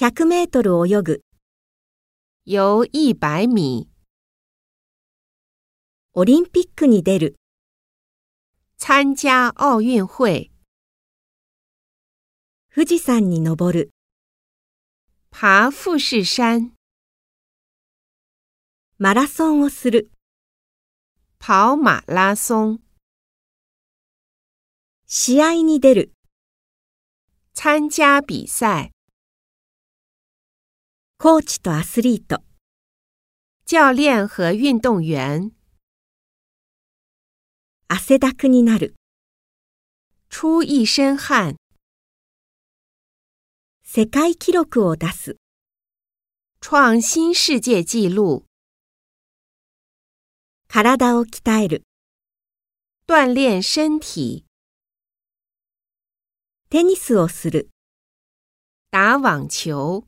100メートル泳ぐ、游一百米，オリンピックに出る、参加奥运会，富士山に登る、爬富士山，マラソンをする、跑马拉松，試合に出る、参加比赛，コーチとアスリート、教练和运动员，汗だくになる、出一身汗，世界記録を出す、创新世界纪录，体を鍛える、锻炼身体，テニスをする、打网球。